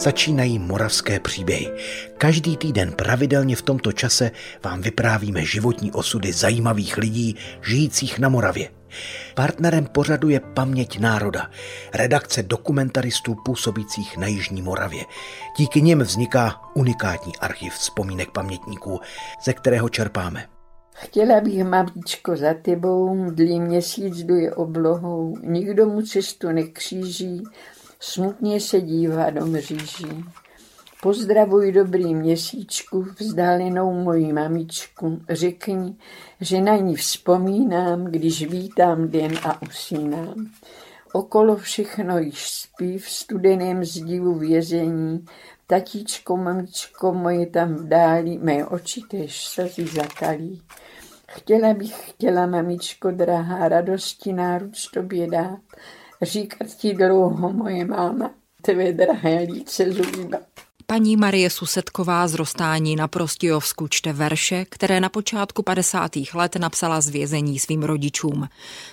Začínají moravské příběhy. Každý týden pravidelně v tomto čase vám vyprávíme životní osudy zajímavých lidí žijících na Moravě. Partnerem pořadu je Paměť národa, redakce dokumentaristů působících na Jižní Moravě. Díky nim vzniká unikátní archiv vzpomínek pamětníků, ze kterého čerpáme. Chtěla bych, mamičko, za tebou, mdlý měsíc duje oblohou, nikdo mu cestu nekříží, smutně se dívá do mříží. Pozdravuj dobrý měsíčku, vzdálenou moji mamičku, řekni, že na ní vzpomínám, když vítám den a usínám. Okolo všechno již spí v studeném zdivu vězení, tatíčko, mamičko moje tam v dáli, mé oči tež slzy zakalí. Chtěla bych, chtěla, mamičko drahá, radosti náruč tobě dát, říkat ti dlouho, moje máma, tvé drahé líce zubíbat. Paní Marie Susetková z Rostání na Prostějovsku čte verše, které na počátku 50. let napsala z vězení svým rodičům.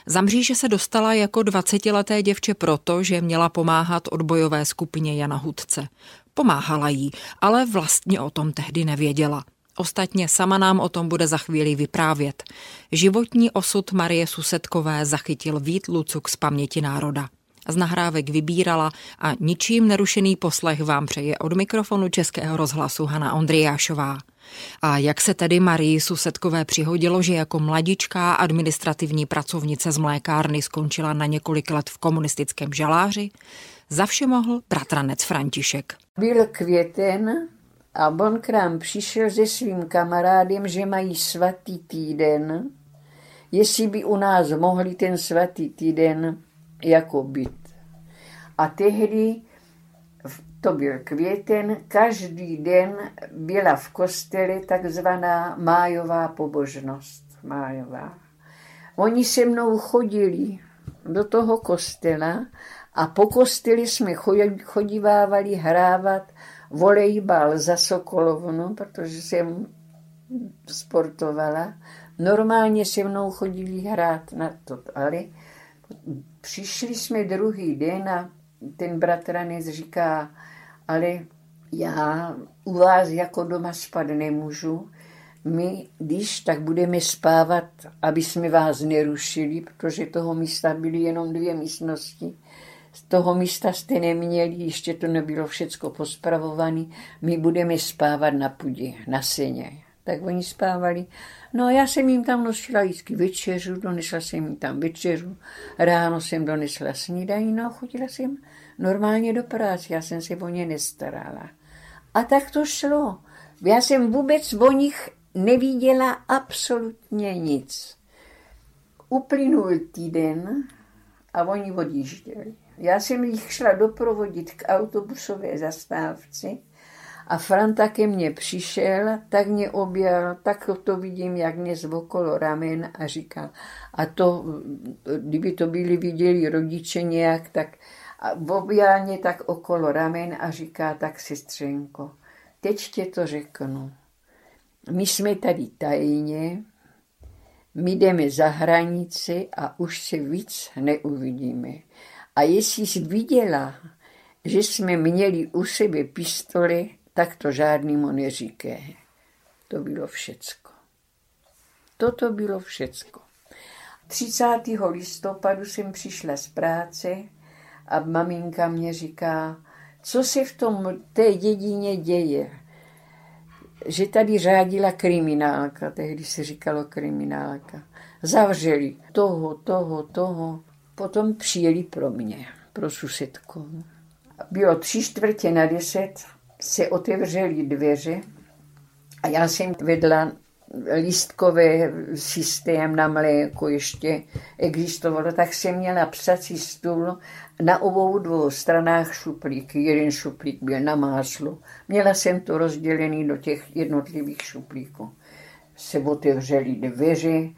Za mříže se dostala jako 20-leté děvče proto, že měla pomáhat odbojové skupině Jana Hudce. Pomáhala jí, ale vlastně o tom tehdy nevěděla. Ostatně sama nám o tom bude za chvíli vyprávět. Životní osud Marie Susetkové zachytil Vít Lucuk z paměti národa. Z nahrávek vybírala a ničím nerušený poslech vám přeje od mikrofonu Českého rozhlasu Hana Ondriášová. A jak se tedy Marii Susetkové přihodilo, že jako mladičká administrativní pracovnice z mlékárny skončila na několik let v komunistickém žaláři? Za vše mohl bratranec František. Byl květen a on k nám přišel se svým kamarádem, že mají svatý týden, jestli by u nás mohli ten svatý týden jako byt. A tehdy, to byl květen, každý den byla v kostele takzvaná májová pobožnost. Májová. Oni se mnou chodili do toho kostela a po kosteli jsme chodívávali hrávat volejbal za Sokolovnu, protože jsem sportovala. Normálně se mnou chodili hrát na to, ale přišli jsme druhý den a ten bratranec říká, ale já u vás jako doma spad nemůžu, my, když tak budeme spávat, aby jsme vás nerušili, protože toho místa byly jenom dvě místnosti, z toho místa jste neměli, ještě to nebylo všecko pospravované, my budeme spávat na půdě, na seně. Tak oni spávali. No a já jsem jim tam nosila vždycky večeřu, donesla jsem jim tam večeřu, ráno jsem donesla snídaní, no a chodila jsem normálně do práce, já jsem se o ně nestarala. A tak to šlo. Já jsem vůbec o nich neviděla absolutně nic. Uplynul týden a oni odjížděli. Já jsem jich šla doprovodit k autobusové zastávce a Franta ke mně přišel, tak mě objel, tak to vidím, jak mě zvokolo ramen a říkal, a to, kdyby to byli viděli rodiče nějak, tak objel mě tak okolo ramen a říká, tak sestřenko, teď tě to řeknu. My jsme tady tajně, my jdeme za hranici a už se víc neuvidíme. A jestli jsi viděla, že jsme měli u sebe pistoli, tak to žádnému neříké. To bylo všecko. Toto bylo všecko. 30. listopadu jsem přišla z práce a maminka mě říká, co se v tom té dědině děje. Že tady řádila kriminálka, tehdy se říkalo kriminálka. Zavřeli toho, toho, toho. Potom přijeli pro mě, pro susedku. Bylo tři čtvrtě na deset, se otevřely dveře a já jsem vedla lístkový systém na mléko ještě existovalo, tak jsem měla psací stůl na obou dvou stranách šuplíky. Jeden šuplík byl na máslo. Měla jsem to rozdělený do těch jednotlivých šuplíků. Se otevřely dveře,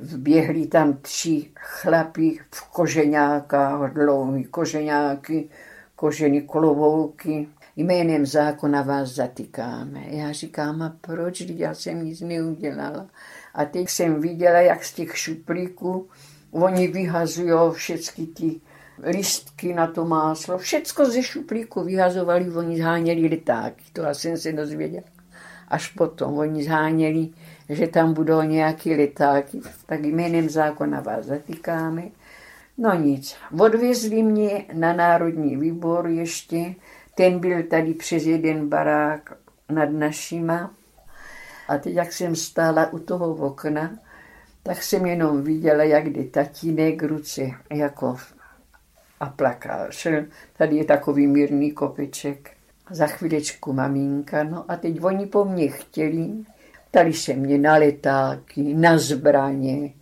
vběhli tam tři chlapí v koženákách, dlouhý koženáky, kožený klobouky jménem zákona vás zatýkáme. Já říkám, a proč? Já jsem nic neudělala. A teď jsem viděla, jak z těch šuplíků oni vyhazují všechny ty listky na to máslo, všecko ze šuplíku vyhazovali, oni zháněli letáky, to já jsem se dozvěděl. Až potom oni zháněli, že tam budou nějaký letáky, tak jménem zákona vás zatýkáme. No nic, odvezli mě na národní výbor ještě, ten byl tady přes jeden barák nad našima. A teď, jak jsem stála u toho okna, tak jsem jenom viděla, jak jde tatínek ruce jako a plakal. Šel, tady je takový mírný kopeček. Za chvíličku maminka, no a teď oni po mně chtěli, ptali se mě na letáky, na zbraně.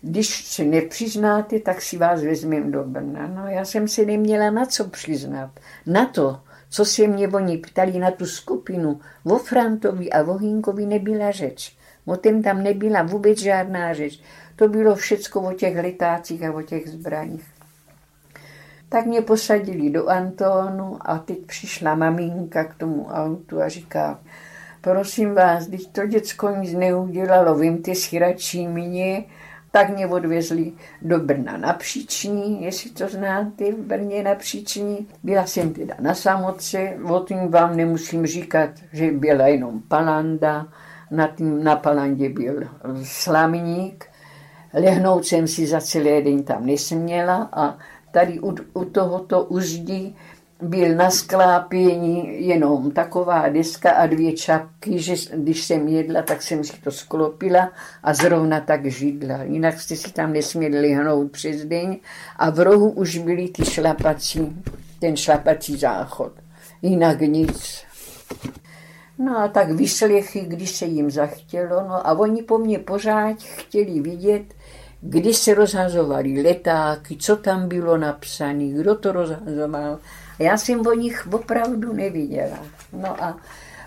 Když se nepřiznáte, tak si vás vezmeme do Brna. No já jsem se neměla na co přiznat. Na to, co se mě oni ptali na tu skupinu, o Frantovi a o Hinkovi nebyla řeč. O tom tam nebyla vůbec žádná řeč. To bylo všecko o těch letácích a o těch zbraních. Tak mě posadili do Antonu a teď přišla maminka k tomu autu a říká, prosím vás, když to děcko nic neudělalo, vymte si radši mě, tak mě odvezli do Brna na Příční, jestli to znáte, v Brně na Příční. Byla jsem teda na samotce, o tím vám nemusím říkat, že byla jenom palanda, na, tým, na palandě byl slamník, lehnout jsem si za celý den tam nesměla a tady u, u tohoto uzdí byl na sklápění jenom taková deska a dvě čapky, že když jsem jedla, tak jsem si to sklopila a zrovna tak židla. Jinak jste si tam nesměli lehnout přes den a v rohu už byly ty šlapací, ten šlapací záchod. Jinak nic. No a tak vyslechy, když se jim zachtělo, no a oni po mně pořád chtěli vidět, kdy se rozhazovali letáky, co tam bylo napsané, kdo to rozhazoval. Já jsem o nich opravdu neviděla. No a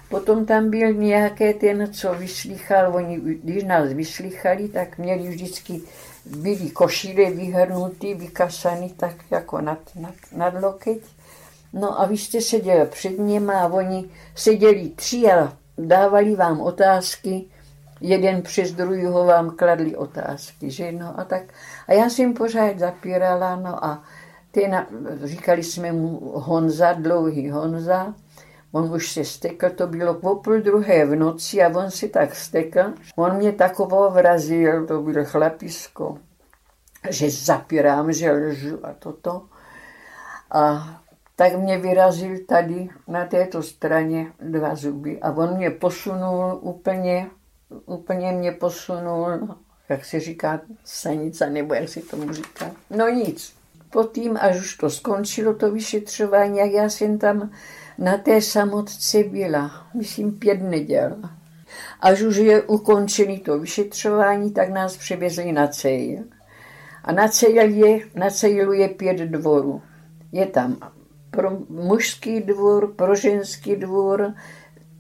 potom tam byl nějaký ten, co vyslychal, oni, když nás vyslychali, tak měli vždycky, byli košíle vyhrnutý, vykasaný tak jako nad, nad, nad lokeť. No a vy jste seděl před něma a oni seděli tři a dávali vám otázky, jeden přes druhého vám kladli otázky, že no a tak. A já jsem pořád zapírala, no a ten, říkali jsme mu Honza, dlouhý Honza, on už se stekl, to bylo po půl druhé v noci a on si tak stekl. On mě takovou vrazil, to byl chlapisko, že zapírám, že lžu a toto. A tak mě vyrazil tady na této straně dva zuby a on mě posunul úplně úplně mě posunul, jak se říká, sanice, nebo jak se tomu říká. No nic. Potom, až už to skončilo, to vyšetřování, jak já jsem tam na té samotce byla, myslím pět neděl. Až už je ukončený to vyšetřování, tak nás převezli na cejl. A na cejl je, na cejlu je pět dvorů. Je tam pro mužský dvůr, pro ženský dvůr,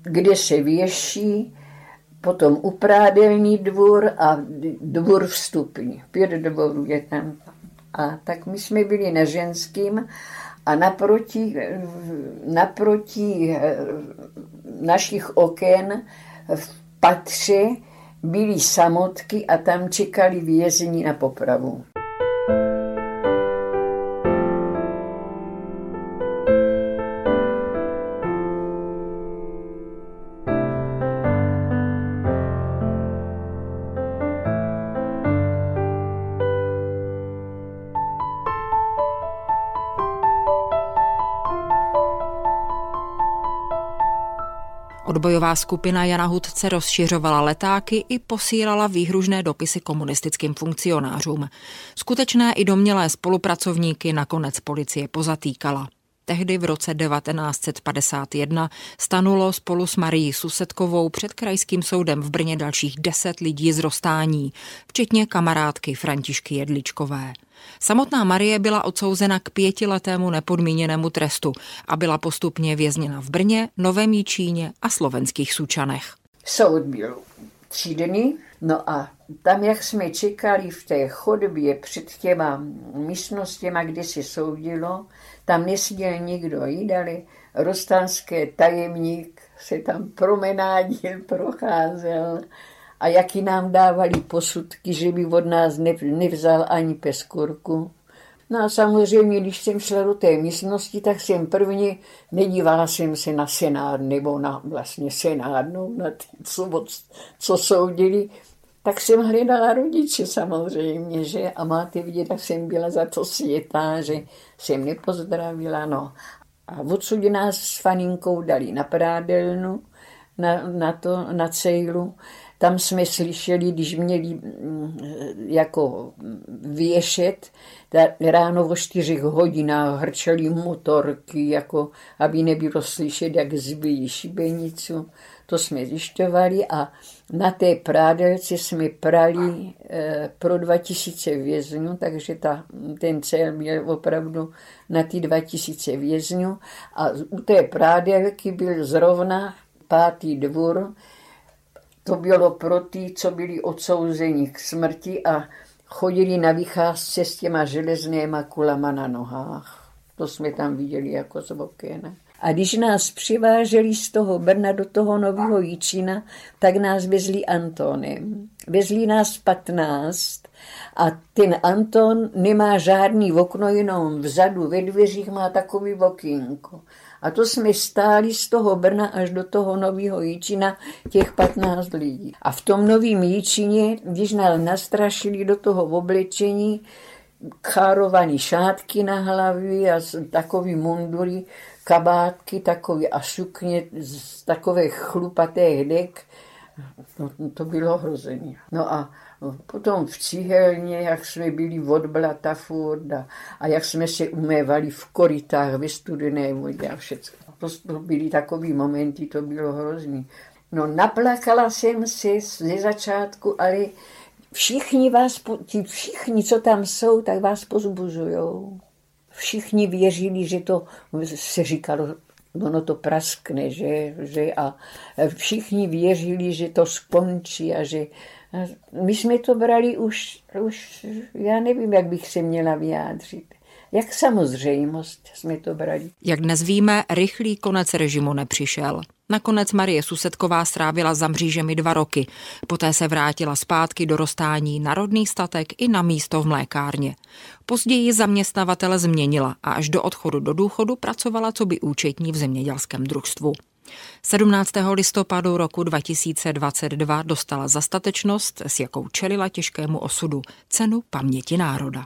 kde se věší, potom uprádelný dvůr a dvůr vstupní. Pět dvorů je tam. A tak my jsme byli na ženským a naproti, naproti eh, našich oken v patře byly samotky a tam čekali vězení na popravu. Odbojová skupina Jana Hudce rozšiřovala letáky i posílala výhružné dopisy komunistickým funkcionářům. Skutečné i domělé spolupracovníky nakonec policie pozatýkala. Tehdy v roce 1951 stanulo spolu s Marií Susetkovou před krajským soudem v Brně dalších deset lidí z Rostání, včetně kamarádky Františky Jedličkové. Samotná Marie byla odsouzena k pětiletému nepodmíněnému trestu a byla postupně vězněna v Brně, Novém Jíčíně a slovenských Sučanech. Soud byl tři dny, no a tam, jak jsme čekali v té chodbě před těma místnostěma, kde se soudilo, tam neseděl nikdo jídali, rostanské tajemník se tam promenádil, procházel a jaký nám dávali posudky, že by od nás nevzal ani peskurku. No a samozřejmě, když jsem šla do té místnosti, tak jsem prvně nedívala jsem se na senát, nebo na vlastně senát, no, na ty, co, co soudili, tak jsem hledala rodiče samozřejmě, že a máte vidět, jak jsem byla za to světá, že jsem nepozdravila, no. A odsud nás s faninkou dali na prádelnu, na, na, to, na cejlu. Tam jsme slyšeli, když měli mm, jako věšet, ráno o čtyřech hodinách hrčeli motorky, jako aby nebylo slyšet, jak zbyjí šibenicu. To jsme zjišťovali a na té prádelce jsme prali e, pro 2000 vězňů, takže ta, ten cel byl opravdu na ty 2000 vězňů a u té prádelky byl zrovna pátý dvůr, to bylo pro ty, co byli odsouzeni k smrti a chodili na vycházce s těma železnýma kulama na nohách. To jsme tam viděli jako z okéna. A když nás přiváželi z toho Brna do toho Nového Jíčina, tak nás vezli Antonem. Vezli nás 15 a ten Anton nemá žádný okno, jenom vzadu ve dveřích má takový okýnko. A to jsme stáli z toho Brna až do toho nového Jíčina těch 15 lidí. A v tom novém Jíčině, když nás nastrašili do toho oblečení, chárovaný šátky na hlavě a takový mundury, kabátky takový a sukně z takové chlupaté hdek, no, to bylo hrození. No a Potom v cihelně, jak jsme byli od blata furt a, a jak jsme se umévali v korytách ve studené vodě a všechno. To, to byly takové momenty, to bylo hrozný. No naplakala jsem se ze začátku, ale všichni vás, ti všichni, co tam jsou, tak vás pozbuzujou. Všichni věřili, že to se říkalo, ono to praskne, že, že a všichni věřili, že to skončí a že, my jsme to brali už, už, já nevím, jak bych se měla vyjádřit. Jak samozřejmost jsme to brali. Jak dnes víme, rychlý konec režimu nepřišel. Nakonec Marie Susetková strávila za mřížemi dva roky. Poté se vrátila zpátky do rozstání na rodný statek i na místo v mlékárně. Později zaměstnavatele změnila a až do odchodu do důchodu pracovala co by účetní v zemědělském družstvu. 17. listopadu roku 2022 dostala zastatečnost, s jakou čelila těžkému osudu, cenu paměti národa.